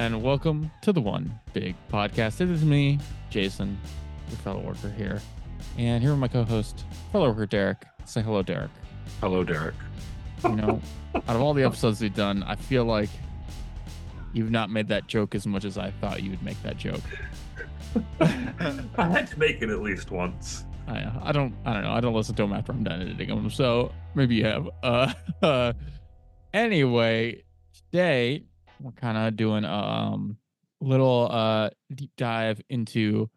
and welcome to the One Big Podcast. It is me, Jason, your fellow worker here, and here with my co-host, fellow worker Derek. Say hello, Derek. Hello, Derek. You know, out of all the episodes we've done, I feel like you've not made that joke as much as I thought you would make that joke. I had to make it at least once. I, I don't I don't know. I don't listen to them after I'm done editing them, so maybe you have. Uh, uh anyway, today we're kind of doing a um little uh deep dive into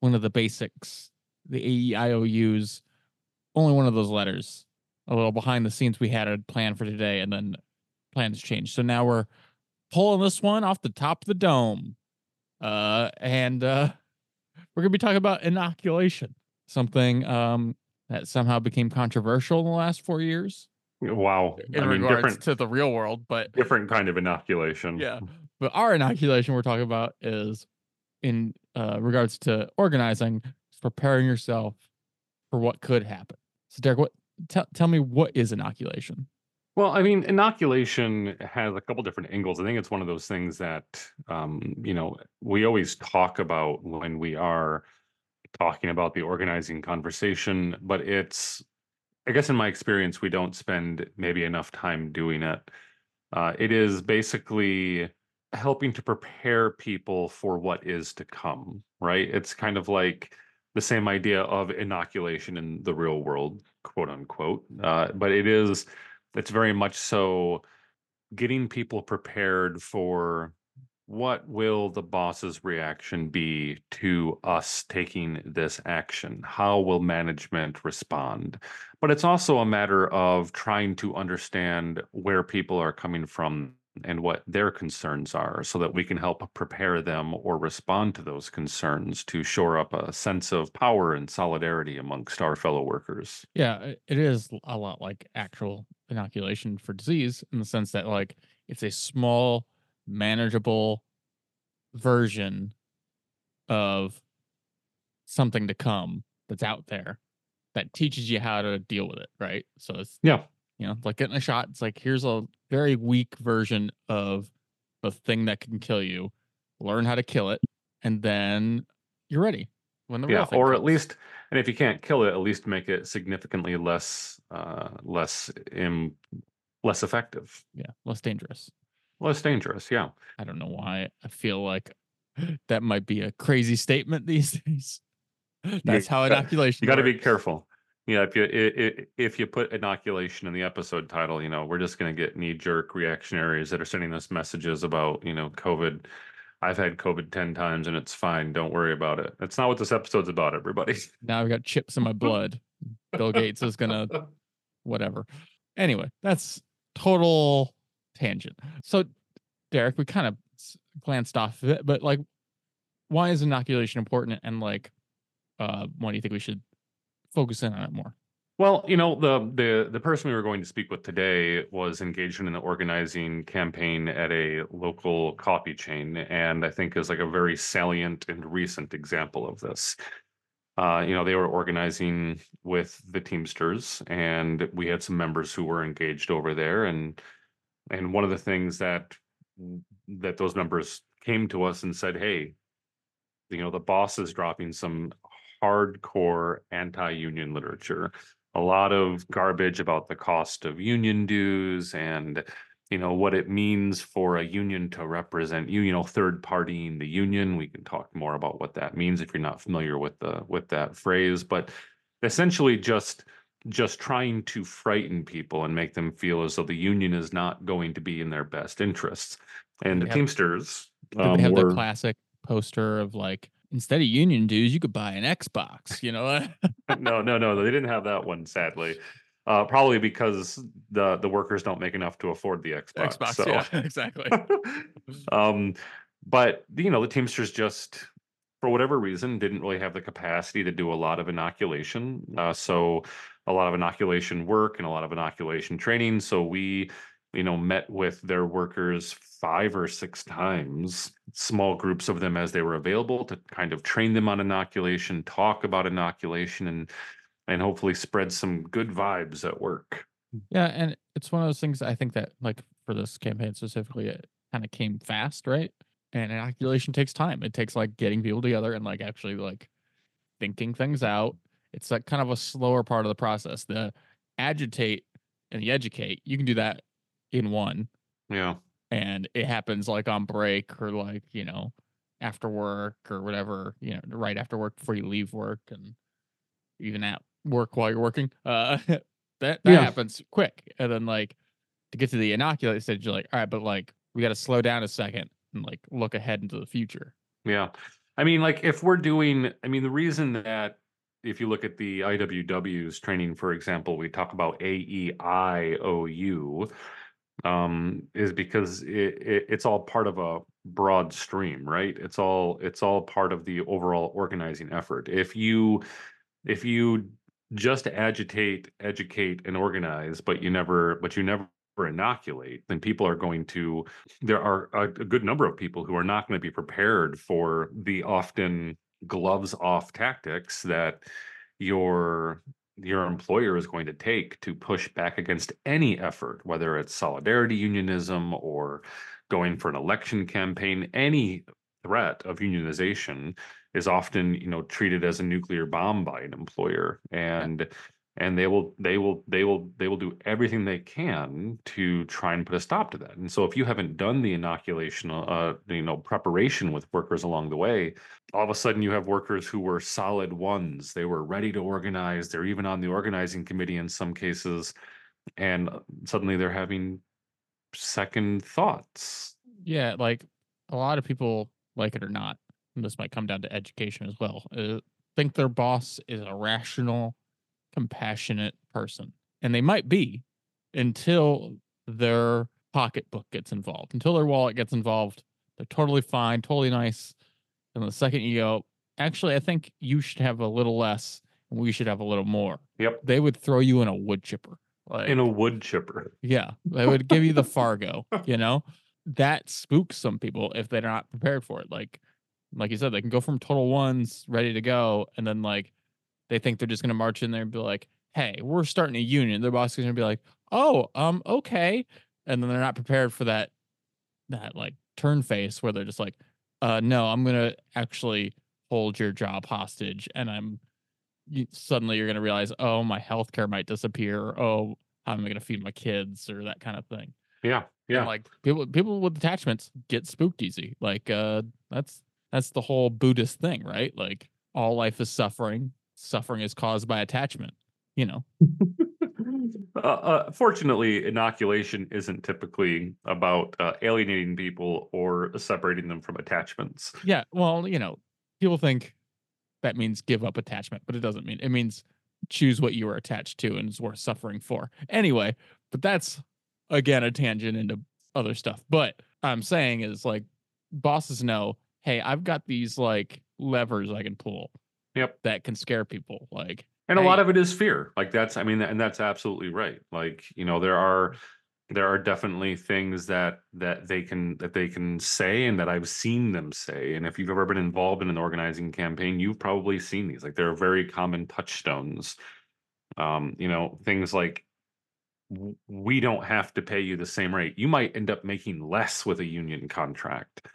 one of the basics, the A E I O U's, only one of those letters. A little behind the scenes we had a plan for today, and then plans changed. So now we're pulling this one off the top of the dome, uh, and uh, we're gonna be talking about inoculation, something um that somehow became controversial in the last four years Wow. in I mean, regards different, to the real world, but different kind of inoculation. yeah. But our inoculation we're talking about is in uh, regards to organizing, preparing yourself for what could happen. So, Derek, what tell tell me what is inoculation? Well, I mean, inoculation has a couple different angles. I think it's one of those things that, um, you know, we always talk about when we are talking about the organizing conversation, but it's, I guess in my experience, we don't spend maybe enough time doing it. Uh, it is basically helping to prepare people for what is to come, right? It's kind of like the same idea of inoculation in the real world, quote unquote. Uh, but it is, it's very much so getting people prepared for what will the boss's reaction be to us taking this action? How will management respond? But it's also a matter of trying to understand where people are coming from and what their concerns are so that we can help prepare them or respond to those concerns to shore up a sense of power and solidarity amongst our fellow workers. Yeah, it- is a lot like actual inoculation for disease in the sense that like it's a small, manageable version of something to come that's out there that teaches you how to deal with it, right? So it's Yeah. you know, like getting a shot. It's like here's a very weak version of a thing that can kill you. Learn how to kill it, and then you're ready when the Yeah, or at least, and if you can't kill it, at least make it significantly less, uh, less, Im- less effective, yeah, less dangerous. Less dangerous. Yeah, I don't know why I feel like that might be a crazy statement these days. That's how inoculation. you got to be careful. Yeah, if you if you put inoculation in the episode title, you know we're just going to get knee jerk reactionaries that are sending us messages about you know COVID. I've had COVID ten times and it's fine. Don't worry about it. That's not what this episode's about, everybody. Now I've got chips in my blood. Bill Gates is gonna whatever. Anyway, that's total tangent. So, Derek, we kind of glanced off of it, but like, why is inoculation important? And like, uh, why do you think we should focus in on it more? Well, you know, the the the person we were going to speak with today was engaged in an organizing campaign at a local coffee chain, and I think is like a very salient and recent example of this. Uh, you know, they were organizing with the Teamsters, and we had some members who were engaged over there, and and one of the things that that those members came to us and said, "Hey, you know, the boss is dropping some hardcore anti-union literature." a lot of garbage about the cost of union dues and you know what it means for a union to represent you you know third partying the union we can talk more about what that means if you're not familiar with the with that phrase but essentially just just trying to frighten people and make them feel as though the union is not going to be in their best interests and the Yep. teamsters um, they have were- the classic poster of like instead of union dues, you could buy an Xbox? You know, what? no, no, no, they didn't have that one, sadly. Uh, probably because the the workers don't make enough to afford the Xbox. Xbox. so. Yeah, exactly. um, but you know, the Teamsters just, for whatever reason, didn't really have the capacity to do a lot of inoculation. Uh, so a lot of inoculation work and a lot of inoculation training. So we, you know, met with their workers five or six times, small groups of them as they were available to kind of train them on inoculation, talk about inoculation, and and hopefully spread some good vibes at work. Yeah, and it's one of those things I think that like for this campaign specifically, it kind of came fast, right? And inoculation takes time. It takes like getting people together and like actually like thinking things out. It's like kind of a slower part of the process. The agitate and the educate, you can do that in one Yeah. and it happens like on break or like, you know, after work or whatever, you know, right after work before you leave work and even at work while you're working. Uh that that Yeah. happens quick. And then like to get to the inoculate stage, you're like, all right, but like we gotta slow down a second and like look ahead into the future. Yeah. I mean, like if we're doing, I mean, the reason that if you look at the IWW's training, for example, we talk about AEIOU, um, is because it, it, it's all part of a broad stream, right? It's all it's all part of the overall organizing effort. If you if you just agitate, educate, and organize, but you never but you never inoculate, then people are going to there are a, a good number of people who are not going to be prepared for the often gloves off tactics that your your employer is going to take to push back against any effort whether it's solidarity unionism or going for an election campaign. Any threat of unionization is often you know treated as a nuclear bomb by an employer. And and they will they will they will they will do everything they can to try and put a stop to that. And so if you haven't done the inoculation uh you know preparation with workers along the way all of a sudden you have workers who were solid ones. They were ready to organize. They're even on the organizing committee in some cases. And uh, suddenly they're having second thoughts. Yeah, like a lot of people, like it or not, and this might come down to education as well, uh, think their boss is a rational, compassionate person. And they might be until their pocketbook gets involved, until their wallet gets involved. They're totally fine, totally nice. And the second you go, actually, I think you should have a little less and we should have a little more. yep They would throw you in a wood chipper. Like, in a wood chipper yeah, they would give you the Fargo, you know? That spooks some people if they're not prepared for it. Like like you said, they can go from total ones ready to go, and then like they think they're just gonna march in there and be like, Hey, we're starting a union. Their boss is gonna be like, Oh, um, okay. And then they're not prepared for that that like turn face where they're just like, uh no, I'm gonna actually hold your job hostage and I'm you, suddenly you're gonna realize, oh, my healthcare might disappear. Or, oh, how am I gonna feed my kids or that kind of thing. yeah yeah And like people people with attachments get spooked easy. Like uh that's that's the whole Buddhist thing, right? Like all life is suffering. Suffering is caused by attachment. You know. uh, uh, fortunately, inoculation isn't typically about uh, alienating people or separating them from attachments. Yeah. Well, you know, people think that means give up attachment, but it doesn't mean it means choose what you are attached to and is worth suffering for. Anyway, but that's again a tangent into other stuff. But I'm saying is like bosses know, hey, I've got these like levers I can pull Yep. that can scare people. Like, And a lot of it is fear. Like that's, I mean, and that's absolutely right. Like, you know, there are there are definitely things that that they can that they can say and that I've seen them say. And if you've ever been involved in an organizing campaign, you've probably seen these. Like they're very common touchstones. Um, you know, things like we don't have to pay you the same rate. You might end up making less with a union contract.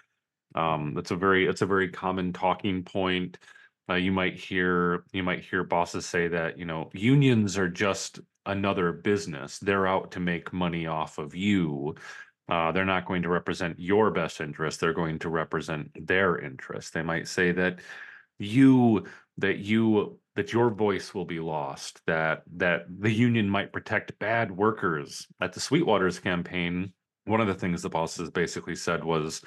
Um, that's a very it's a very common talking point. Uh, you might hear you might hear bosses say that you know unions are just another business. They're out to make money off of you. Uh, they're not going to represent your best interest. They're going to represent their interest. They might say that you that you that your voice will be lost. That that the union might protect bad workers. At the Sweetwaters campaign, one of the things the bosses basically said was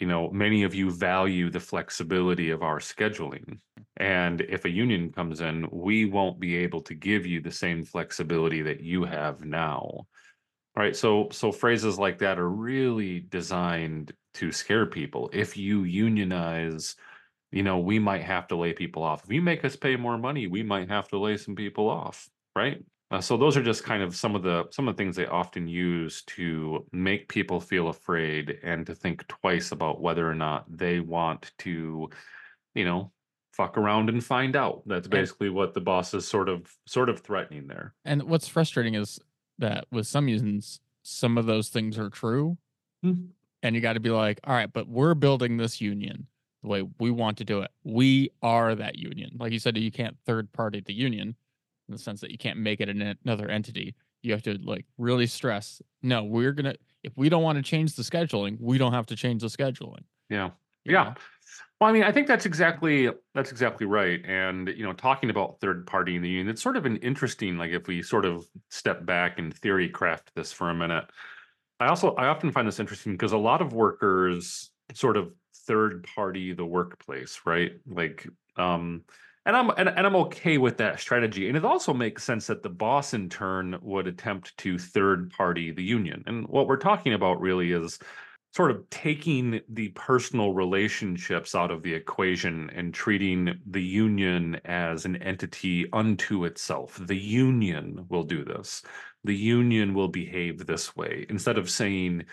you know, many of you value the flexibility of our scheduling. And if a union comes in, we won't be able to give you the same flexibility that you have now. Right. So so phrases like that are really designed to scare people. If you unionize, you know, we might have to lay people off. If you make us pay more money, we might have to lay some people off. Right. Uh, so those are just kind of some of the some of the things they often use to make people feel afraid and to think twice about whether or not they want to, you know, fuck around and find out. That's basically what the boss is sort of sort of threatening there. and what's frustrating is that with some unions, some of those things are true, Mhm. and you got to be like, all right, but we're building this union the way we want to do it. We are that union. Like you said, you can't third party the union in the sense that you can't make it an, another entity. You have to like really stress, no, we're gonna if we don't want to change the scheduling, we don't have to change the scheduling. Yeah. you Yeah. know? Well, I mean, I think that's exactly that's exactly right. And you know, talking about third party in the union, it's sort of an interesting, like if we sort of step back and theory craft this for a minute. I also I often find this interesting because a lot of workers sort of third party the workplace, right? Like um and I'm and, and I'm okay with that strategy. And it also makes sense that the boss in turn would attempt to third party the union. And what we're talking about really is sort of taking the personal relationships out of the equation and treating the union as an entity unto itself. The union will do this. The union will behave this way instead of saying,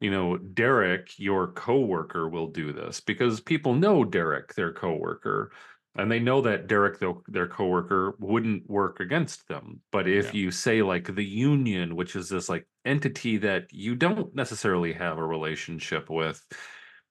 you know, Derek, your coworker will do this because people know Derek, their coworker, and they know that Derek, their, their coworker, wouldn't work against them. But if Yeah. you say like the union, which is this like entity that you don't necessarily have a relationship with,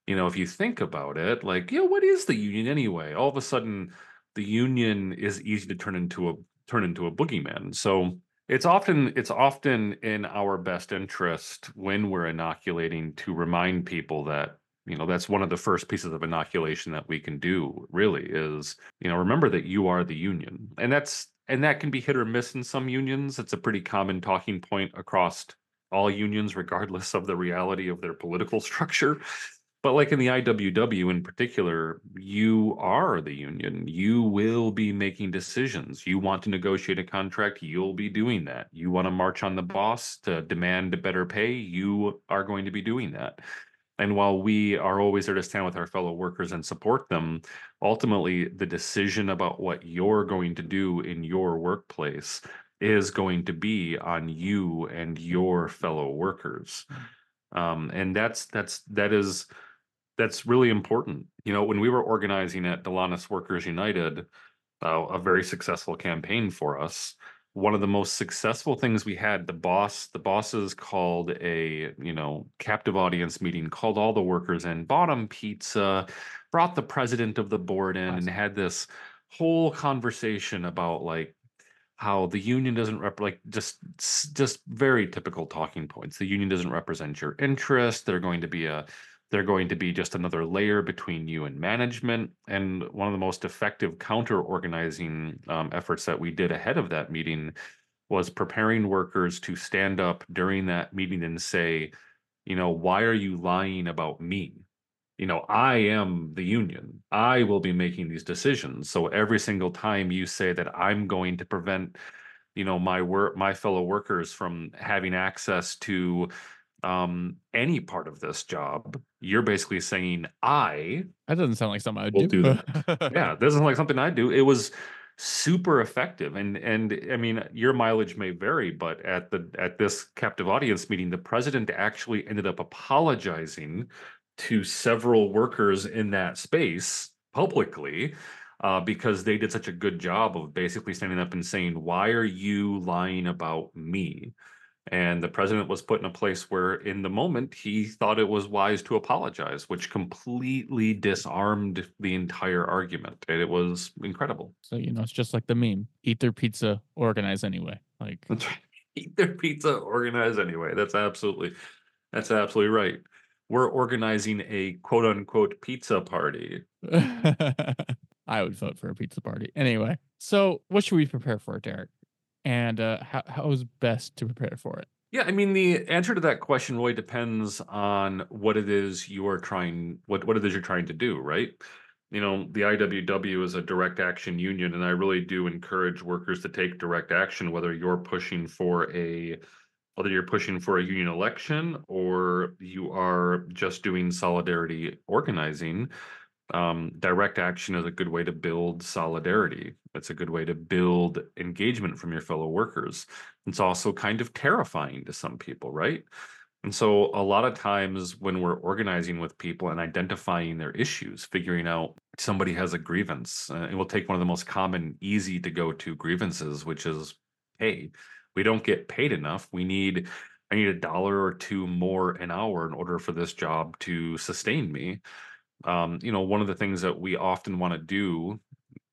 you know, if you think about it, like, know, what is the union anyway? All of a sudden, the union is easy to turn into a turn into a boogeyman. So it's often it's often in our best interest when we're inoculating to remind people that you know that's one of the first pieces of inoculation that we can do really is you know remember that you are the union and that's and that can be hit or miss in some unions it's a pretty common talking point across all unions regardless of the reality of their political structure but like in the IWW in particular, you are the union. You will be making decisions. You want to negotiate a contract, you'll be doing that. You want to march on the boss to demand better pay, you are going to be doing that. And while we are always there to stand with our fellow workers and support them, ultimately the decision about what you're going to do in your workplace is going to be on you and your fellow workers. Um, and that's that's that is that's really important. You know, when we were organizing at Delonis Workers United, uh, a very successful campaign for us. One of the most successful things we had, the boss, the bosses called a, you know, captive audience meeting, called all the workers in, bought them pizza, brought the president of the board in, and had this whole conversation about like how the union doesn't rep like just just very typical talking points. The union doesn't represent your interest. They're going to be a they're going to be just another layer between you and management. And one of the most effective counter organizing um, efforts that we did ahead of that meeting was preparing workers to stand up during that meeting and say, you know, why are you lying about me? You know, I am the union. I will be making these decisions. So every single time you say that I'm going to prevent, you know, my work, my fellow workers from having access to um any part of this job, you're basically saying I That doesn't sound like something I'd We'll do. do yeah, this isn't like something I do. It was super effective, and and I mean, your mileage may vary, but at the at this captive audience meeting, the president actually ended up apologizing to several workers in that space publicly. Uh, because they did such a good job of basically standing up and saying, "Why are you lying about me?" And the president was put in a place where, in the moment, he thought it was wise to apologize, which completely disarmed the entire argument. And it was incredible. so you know, it's just like the meme: eat their pizza, organize anyway. Like That's right. Eat their pizza, organize anyway. That's absolutely, that's absolutely right. We're organizing a quote unquote pizza party. I would vote for a pizza party. Anyway, so what should we prepare for, Derek? And uh, how how is best to prepare for it? Yeah, I mean the answer to that question really depends on what it is you are trying what what it is you're trying to do, right? You know, the IWW is a direct action union and I really do encourage workers to take direct action whether you're pushing for a whether you're pushing for a union election or you are just doing solidarity organizing. Um, direct action is a good way to build solidarity. It's a good way to build engagement from your fellow workers it's also kind of terrifying to some people, right? And so a lot of times when we're organizing with people and identifying their issues, figuring out somebody has a grievance, uh, and we'll take one of the most common, easy to go to grievances, which is, hey, we don't get paid enough. We need I need a dollar or two more an hour in order for this job to sustain me. Um, you know, one of the things that we often want to do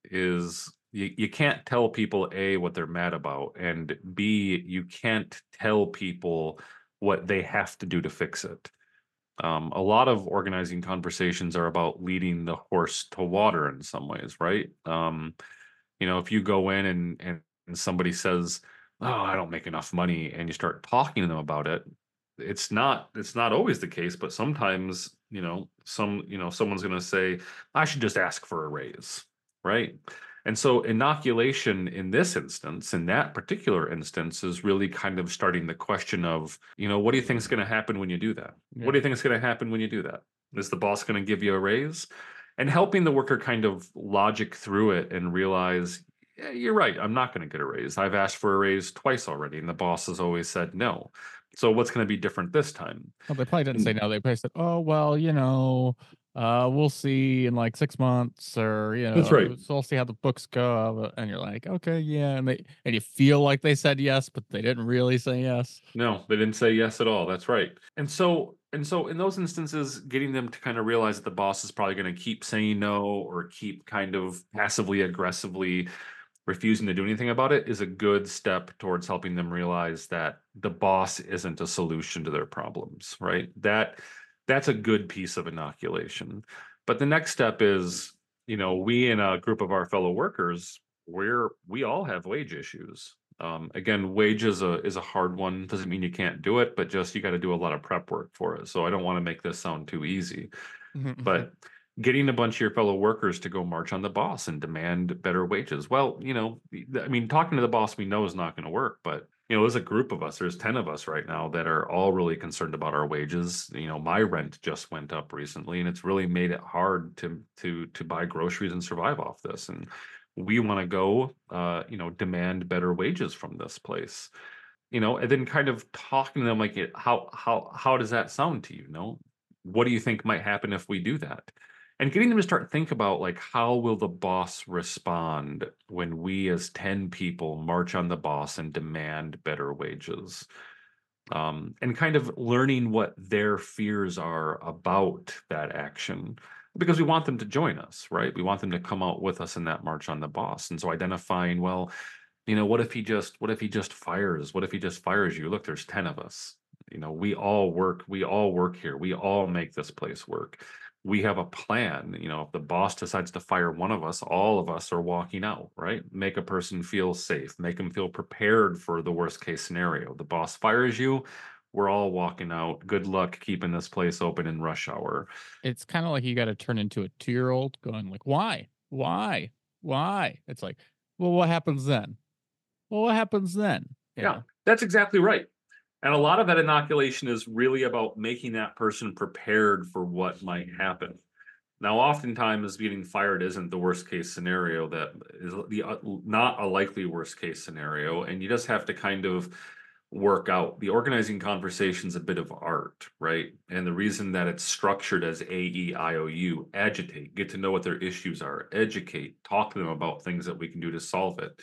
is you, you can't tell people A what they're mad about, and B, you can't tell people what they have to do to fix it. Um, a lot of organizing conversations are about leading the horse to water in some ways, right? Um, you know, if you go in and, and and somebody says, "Oh, I don't make enough money," and you start talking to them about it, it's not it's not always the case, but sometimes, you know, some you know someone's going to say, "I should just ask for a raise," right? And so inoculation in this instance, in that particular instance, is really kind of starting the question of, you know, what do you think is going to happen when you do that? Yeah. What do you think is going to happen when you do that? Is the boss going to give you a raise? And helping the worker kind of logic through it and realize, yeah, you're right. I'm not going to get a raise. I've asked for a raise twice already, and the boss has always said no. So what's going to be different this time? Well, they probably didn't say no. They probably said, "Oh, well, you know, uh, we'll see in like six months, or you That's right. know, so we'll see how the books go." And you're like, "Okay, yeah," and they and you feel like they said yes, but they didn't really say yes. No, they didn't say yes at all. That's right. And so and so in those instances, getting them to kind of realize that the boss is probably going to keep saying no or keep kind of passively aggressively refusing to do anything about it is a good step towards helping them realize that the boss isn't a solution to their problems, right? That that's a good piece of inoculation. But the next step is, you know, we in a group of our fellow workers, we're we all have wage issues. Um, again, wage is a is a hard one. Doesn't mean you can't do it, but just you got to do a lot of prep work for it. So I don't want to make this sound too easy but getting a bunch of your fellow workers to go march on the boss and demand better wages. Well, you know, I mean, talking to the boss we know is not going to work, but you know, there's a group of us, there's 10 of us right now that are all really concerned about our wages. You know, my rent just went up recently and it's really made it hard to to to buy groceries and survive off this. And we want to go uh, you know, demand better wages from this place. You know, and then kind of talking to them like how how how does that sound to you? No, what do you think might happen if we do that? And getting them to start think about like how will the boss respond when we as 10 people march on the boss and demand better wages? Um, and kind of learning what their fears are about that action because we want them to join us, right? We want them to come out with us in that march on the boss. And so identifying, well, you know, what if he just what if he just fires? What if he just fires you? Look, there's 10 of us. You know, we all work, we all work here. We all make this place work. We have a plan. You know, if the boss decides to fire one of us, all of us are walking out, right? Make a person feel safe, make them feel prepared for the worst case scenario. The boss fires you, we're all walking out. Good luck keeping this place open in rush hour. It's kind of like you got to turn into a two year old going like, "Why, why, why?" It's like, well, what happens then? Well, what happens then? You Yeah, that's exactly right. And a lot of that inoculation is really about making that person prepared for what might happen. Now, oftentimes getting fired isn't the worst case scenario that is the uh, not a likely worst case scenario. And you just have to kind of work out the organizing conversation's a bit of art, right? And the reason that it's structured as A E I O U, agitate, get to know what their issues are, educate, talk to them about things that we can do to solve it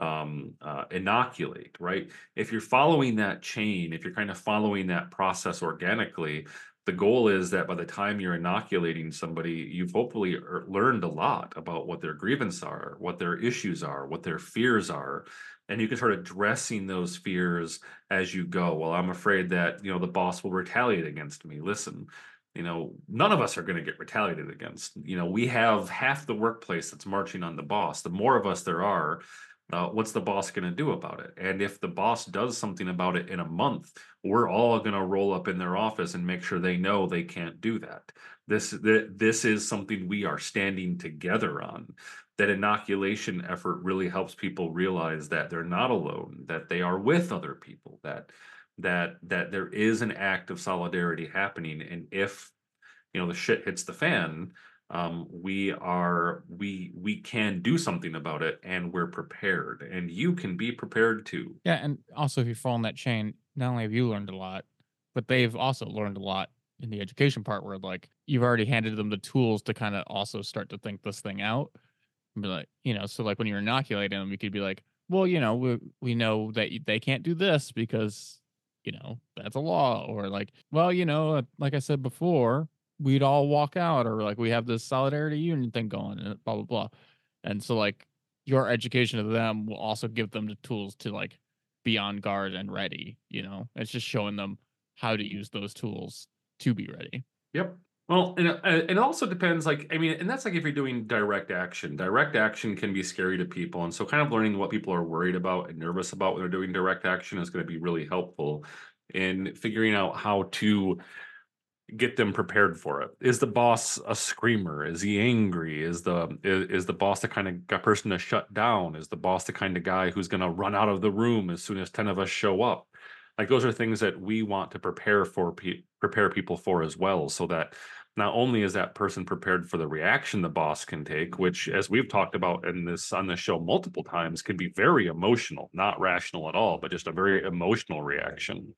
um uh inoculate right? If you're following that chain if you're kind of following that process organically the goal is that by the time you're inoculating somebody you've hopefully er- learned a lot about what their grievances are what their issues are what their fears are and you can start addressing those fears as you go. Well i'm afraid that you know the boss will retaliate against me. Listen you know none of us are going to get retaliated against. You know we have half the workplace that's marching on the boss. The more of us there are uh, what's the boss going to do about it? And if the boss does something about it in a month, we're all going to roll up in their office and make sure they know they can't do that. This th- this is something we are standing together on. That inoculation effort really helps people realize that they're not alone, that they are with other people, that that that there is an act of solidarity happening, and if you know the shit hits the fan, um, we are we we can do something about it and we're prepared and you can be prepared too Yeah, and also if you fall in that chain, not only have you learned a lot, but they've also learned a lot in the education part where like you've already handed them the tools to kind of also start to think this thing out. And be like, you know, so like when you're inoculating them, you could be like, well, you know, we we know that they can't do this because you know, that's a law. Or like, well, you know, like I said before, we'd all walk out, or like we have this solidarity union thing going, and blah blah blah. And so like your education of them will also give them the tools to like be on guard and ready. You know, it's just showing them how to use those tools to be ready. Yep. Well, and uh, it also depends. Like, I mean, and that's like if you're doing direct action. Direct action can be scary to people, and so kind of learning what people are worried about and nervous about when they're doing direct action is going to be really helpful in figuring out how to get them prepared for it. Is the boss a screamer? Is he angry? Is the is, is the boss the kind of person to shut down? Is the boss the kind of guy who's going to run out of the room as soon as 10 of us show up? Like those are things that we want to prepare for pe- prepare people for as well so that not only is that person prepared for the reaction the boss can take which as we've talked about in this on the show multiple times can be very emotional not rational at all but just a very emotional reaction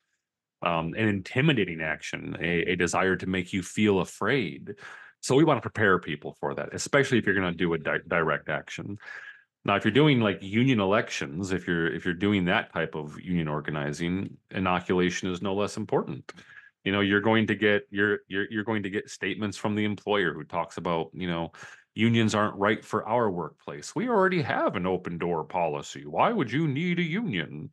um, an intimidating action, a, a desire to make you feel afraid. So we want to prepare people for that, especially if you're going to do a di- direct action. Now, if you're doing like union elections, if you're if you're doing that type of union organizing, inoculation is no less important. You know, you're going to get you're you're you're going to get statements from the employer who talks about, you know, unions aren't right for our workplace. We already have an open door policy. Why would you need a union?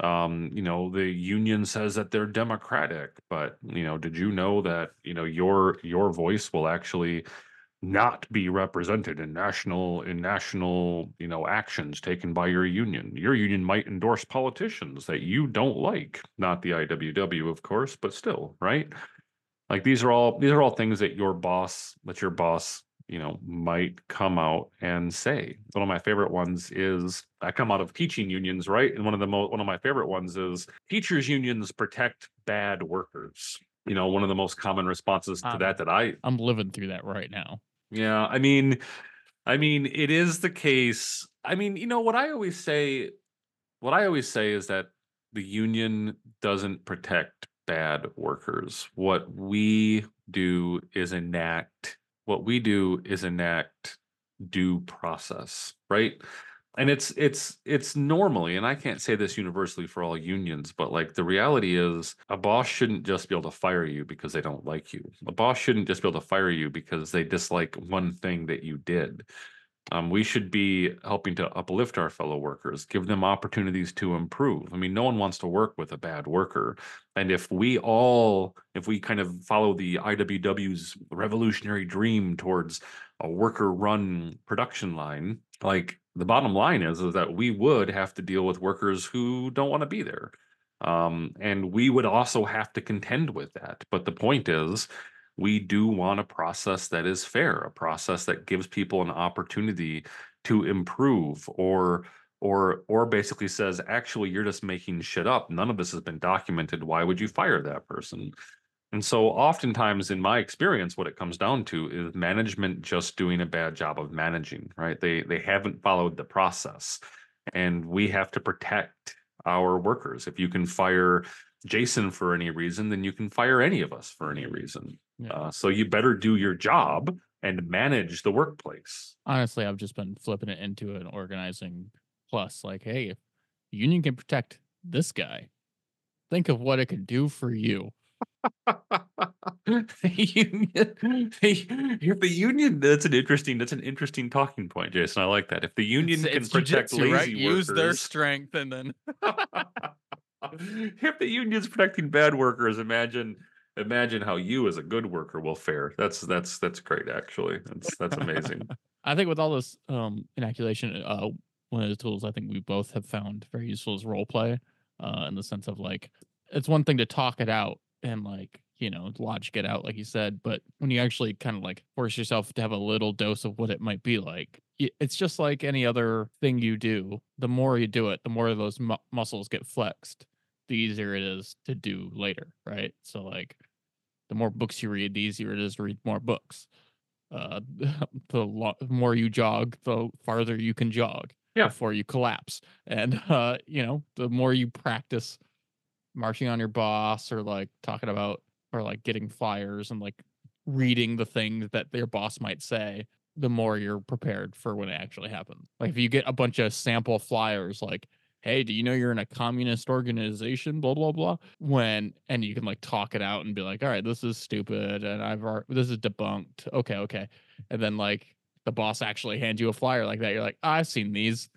Um, you know, the union says that they're democratic, but you know, did you know that you know your your voice will actually not be represented in national in national you know actions taken by your union? Your union might endorse politicians that you don't like not the iww of course but still right? Like these are all these are all things that your boss that your boss you know, might come out and say. One of my favorite ones is I come out of teaching unions, right? And one of the most one of my favorite ones is teachers unions protect bad workers. You know, one of the most common responses to that that I I'm living through that right now. Yeah, I mean, I mean, it is the case. I mean, you know what I always say. What I always say is that the union doesn't protect bad workers. What we do is enact what we do is enact due process, right? And it's it's it's normally, and I can't say this universally for all unions, but like the reality is a boss shouldn't just be able to fire you because they don't like you. A boss shouldn't just be able to fire you because they dislike one thing that you did. Um, we should be helping to uplift our fellow workers, give them opportunities to improve. I mean, no one wants to work with a bad worker. And if we all, if we kind of follow the IWW's revolutionary dream towards a worker run production line, like the bottom line is, is that we would have to deal with workers who don't want to be there. Um, and we would also have to contend with that. But the point is, we do want a process that is fair, a process that gives people an opportunity to improve or or or basically says actually you're just making shit up. None of this has been documented. Why would you fire that person? And so oftentimes in my experience what it comes down to is management just doing a bad job of managing right? They they haven't followed the process and we have to protect our workers. If you can fire jason for any reason then you can fire any of us for any reason yeah. Uh, so you better do your job and manage the workplace. Honestly, I've just been flipping it into an organizing plus. Like, hey, if the union can protect this guy, think of what it can do for you. the union, if the union, that's an interesting, that's an interesting talking point, Jason. I like that. If the union it's, can it's protect lazy right? workers, use their strength, and then if the union's protecting bad workers, imagine imagine how you as a good worker will fare. That's that's that's great actually. That's that's amazing. I think with all this um inoculation, uh one of the tools I think we both have found very useful is role play, uh, in the sense of like it's one thing to talk it out and like, you know, logic it out, like you said, but when you actually kind of like force yourself to have a little dose of what it might be like, it's just like any other thing you do. The more you do it, the more those mu- muscles get flexed, the easier it is to do later, right? So like the more books you read, the easier it is to read more books. Uh, the lo- more you jog, the farther you can jog yeah. before you collapse. And uh, you know, the more you practice marching on your boss or like talking about or like getting flyers and like reading the things that their boss might say, the more you're prepared for when it actually happens. Like if you get a bunch of sample flyers, like hey, do you know you're in a communist organization? Blah blah blah. When and you can like talk it out and be like, all right, this is stupid, and I've already, this is debunked. Okay, okay, and then like the boss actually hands you a flyer like that. You're like, I've seen these.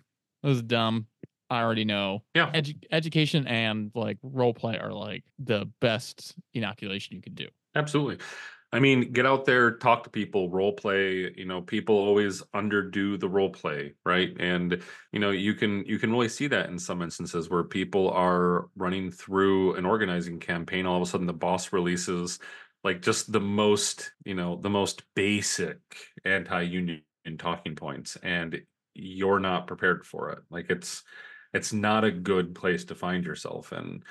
This is dumb. I already know. Yeah. Edu- education and like role play are like the best inoculation you can do. Absolutely. I mean, get out there, talk to people, role play. You know, people always underdo the role play, right? And you know, you can you can really see that in some instances where people are running through an organizing campaign. All of a sudden, the boss releases like just the most, you know, the most basic anti-union talking points, and you're not prepared for it. Like it's it's not a good place to find yourself in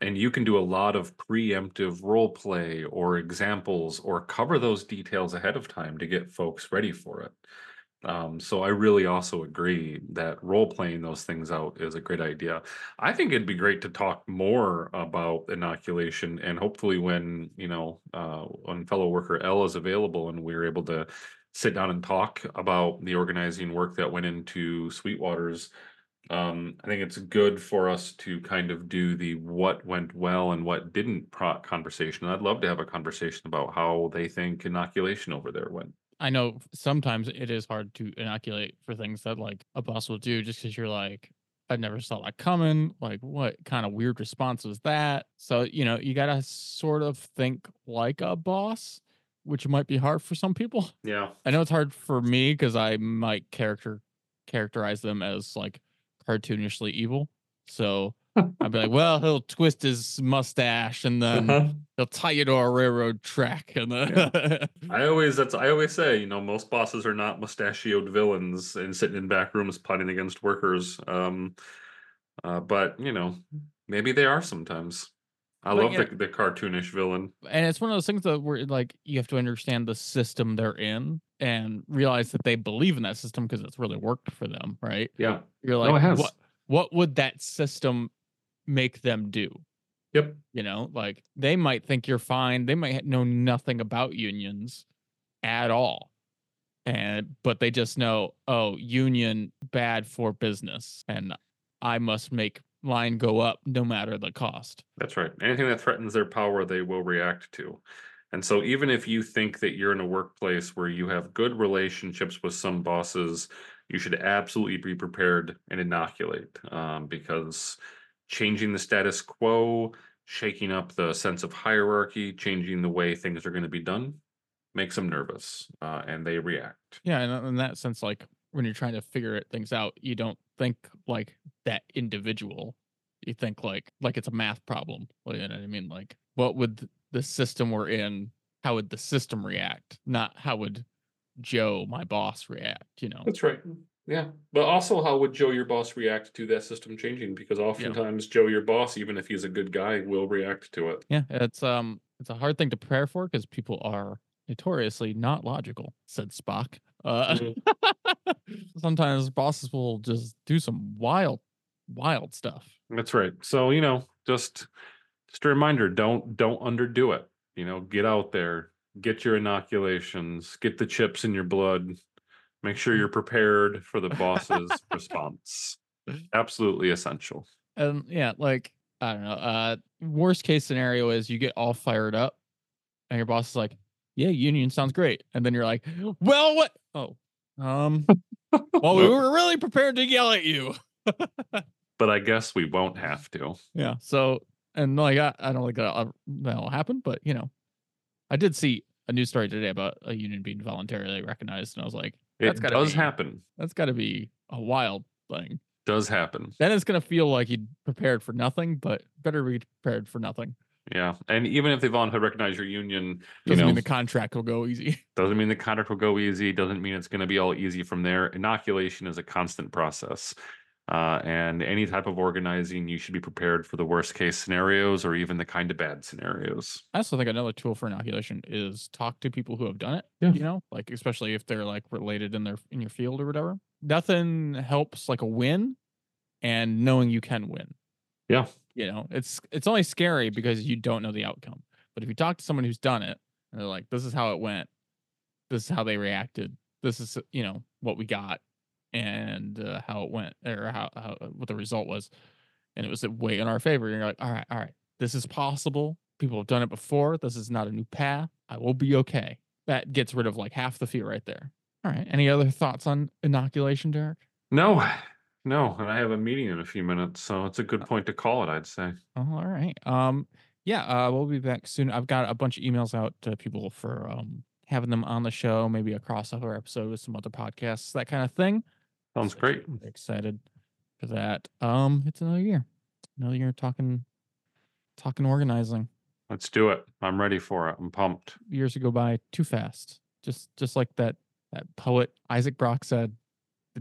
and you can do a lot of preemptive role play or examples or cover those details ahead of time to get folks ready for it. Um, so i really also agree that role playing those things out is a great idea. I think it'd be great to talk more about inoculation and hopefully when you know uh, when fellow worker l is available and we're able to sit down and talk about the organizing work that went into sweetwater's um, I think it's good for us to kind of do the what went well and what didn't pro- conversation. I'd love to have a conversation about how they think inoculation over there went. I know sometimes it is hard to inoculate for things that like a boss will do just because you're like, I never saw that coming. Like, what kind of weird response was that? So, you know, you got to sort of think like a boss, which might be hard for some people. Yeah. I know it's hard for me because I might character characterize them as like cartoonishly evil. So I'd be like, well, he'll twist his mustache and then Uh-huh. he'll tie you to a railroad track. And then I always that's I always say, you know, most bosses are not mustachioed villains and sitting in back rooms plotting against workers. Um, uh, but you know, maybe they are sometimes. I But, love the, the cartoonish villain. and it's one of those things that where like you have to understand the system they're in and realize that they believe in that system because it's really worked for them, right? Yeah. You're No, like, has. what what would that system make them do? Yep. You know, like they might think you're fine. They might know nothing about unions at all. And but they just know, oh, union bad for business. And I must make line go up no matter the cost. That's right. Anything that threatens their power, they will react to. And so, even if you think that you're in a workplace where you have good relationships with some bosses, you should absolutely be prepared and inoculate um, because changing the status quo, shaking up the sense of hierarchy, changing the way things are going to be done makes them nervous uh, and they react. Yeah, and in that sense, like when you're trying to figure things out, you don't think like that individual. You think like like it's a math problem. Well, You know what I mean? Like, what would the system we're in? How would the system react? Not how would Joe, my boss, react? You know? That's right. Yeah. But also, how would Joe, your boss, react to that system changing? Because oftentimes, Joe, your boss, even if he's a good guy, will react to it. Yeah, it's um, it's a hard thing to prepare for because people are notoriously not logical," said Spock. Uh, sometimes bosses will just do some wild, wild stuff. That's right. So, you know, just just a reminder, don't don't underdo it. You know, get out there, get your inoculations, get the chips in your blood. Make sure you're prepared for the boss's response. Absolutely essential. And yeah, like I don't know. Uh, worst case scenario is you get all fired up, and your boss is like, "Yeah, union sounds great," and then you're like, "Well, what? Oh, um, well, we were really prepared to yell at you." But I guess we won't have to. Yeah. So, and like, I, I don't think that'll, that'll happen, but you know, I did see a news story today about a union being voluntarily recognized, and I was like, That's It gotta does be- happen. that's got to be a wild thing. Does happen. Then it's gonna feel like you prepared for nothing, but better be prepared for nothing. Yeah. And even if they voluntarily recognize your union, you Doesn't know, mean the contract will go easy. Doesn't mean the contract will go easy. Doesn't mean it's going to be all easy from there. Inoculation is a constant process. Uh, and any type of organizing, you should be prepared for the worst case scenarios or even the kind of bad scenarios. I also think another tool for inoculation is talk to people who have done it. Yeah. You know, like especially if they're like related in their in your field or whatever. Nothing helps like a win and knowing you can win. Yeah. You know, it's it's only scary because you don't know the outcome. But if you talk to someone who's done it and they're like, this is how it went, this is how they reacted, this is you know what we got, and uh, how it went or how, how what the result was, and it was a way in our favor. You're like, all right, all right, this is possible. People have done it before. This is not a new path. I will be okay. That gets rid of like half the fear right there. All right. Any other thoughts on inoculation, Derek? No, no, and I have a meeting in a few minutes, so it's a good point to call it. I'd say. Oh, all right. Um, yeah, uh, we'll be back soon. I've got a bunch of emails out to people for um having them on the show, maybe a crossover episode with some other podcasts, that kind of thing. Sounds So great. Excited for that. Um, it's another year. Another year talking, talking organizing. Let's do it. I'm ready for it. I'm pumped. Years go by too fast. Just, just like that that poet Isaac Brock said,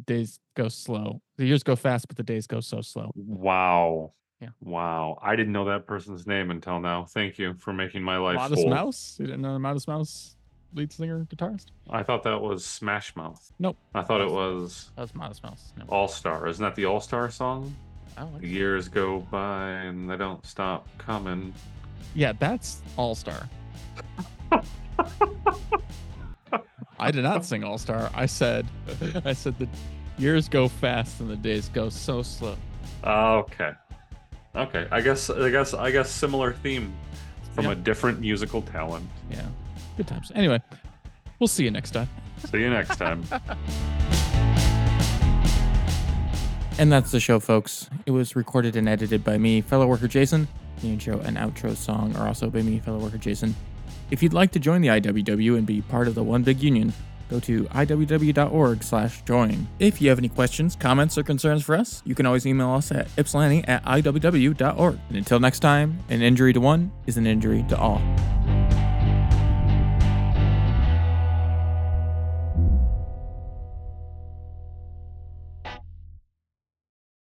"The days go slow. The years go fast, but the days go so slow." Wow. Yeah. Wow. I didn't know that person's name until now. Thank you for making my life Modest full. Mouse. You didn't know the Modest Mouse lead singer guitarist? I thought that was Smash Mouth. Nope. I thought it was That was Modest Mouse. No. All Star. Isn't that the All Star song? I like years go by and they don't stop coming. Yeah, that's All Star. I did not sing All Star. I said, I said the years go fast and the days go so slow. Ah, okay. Okay. I guess I guess I guess similar theme from Yep. a different musical talent. Yeah, good times. Anyway, we'll see you next time. See you next time. And that's the show, folks. It was recorded and edited by me, fellow worker Jason. The intro and outro song are also by me, fellow worker Jason. If you'd like to join the IWW and be part of the One Big Union, go to iww.org slash join. If you have any questions, comments, or concerns for us, you can always email us at ypsilanti at iww.org. And until next time, an injury to one is an injury to all.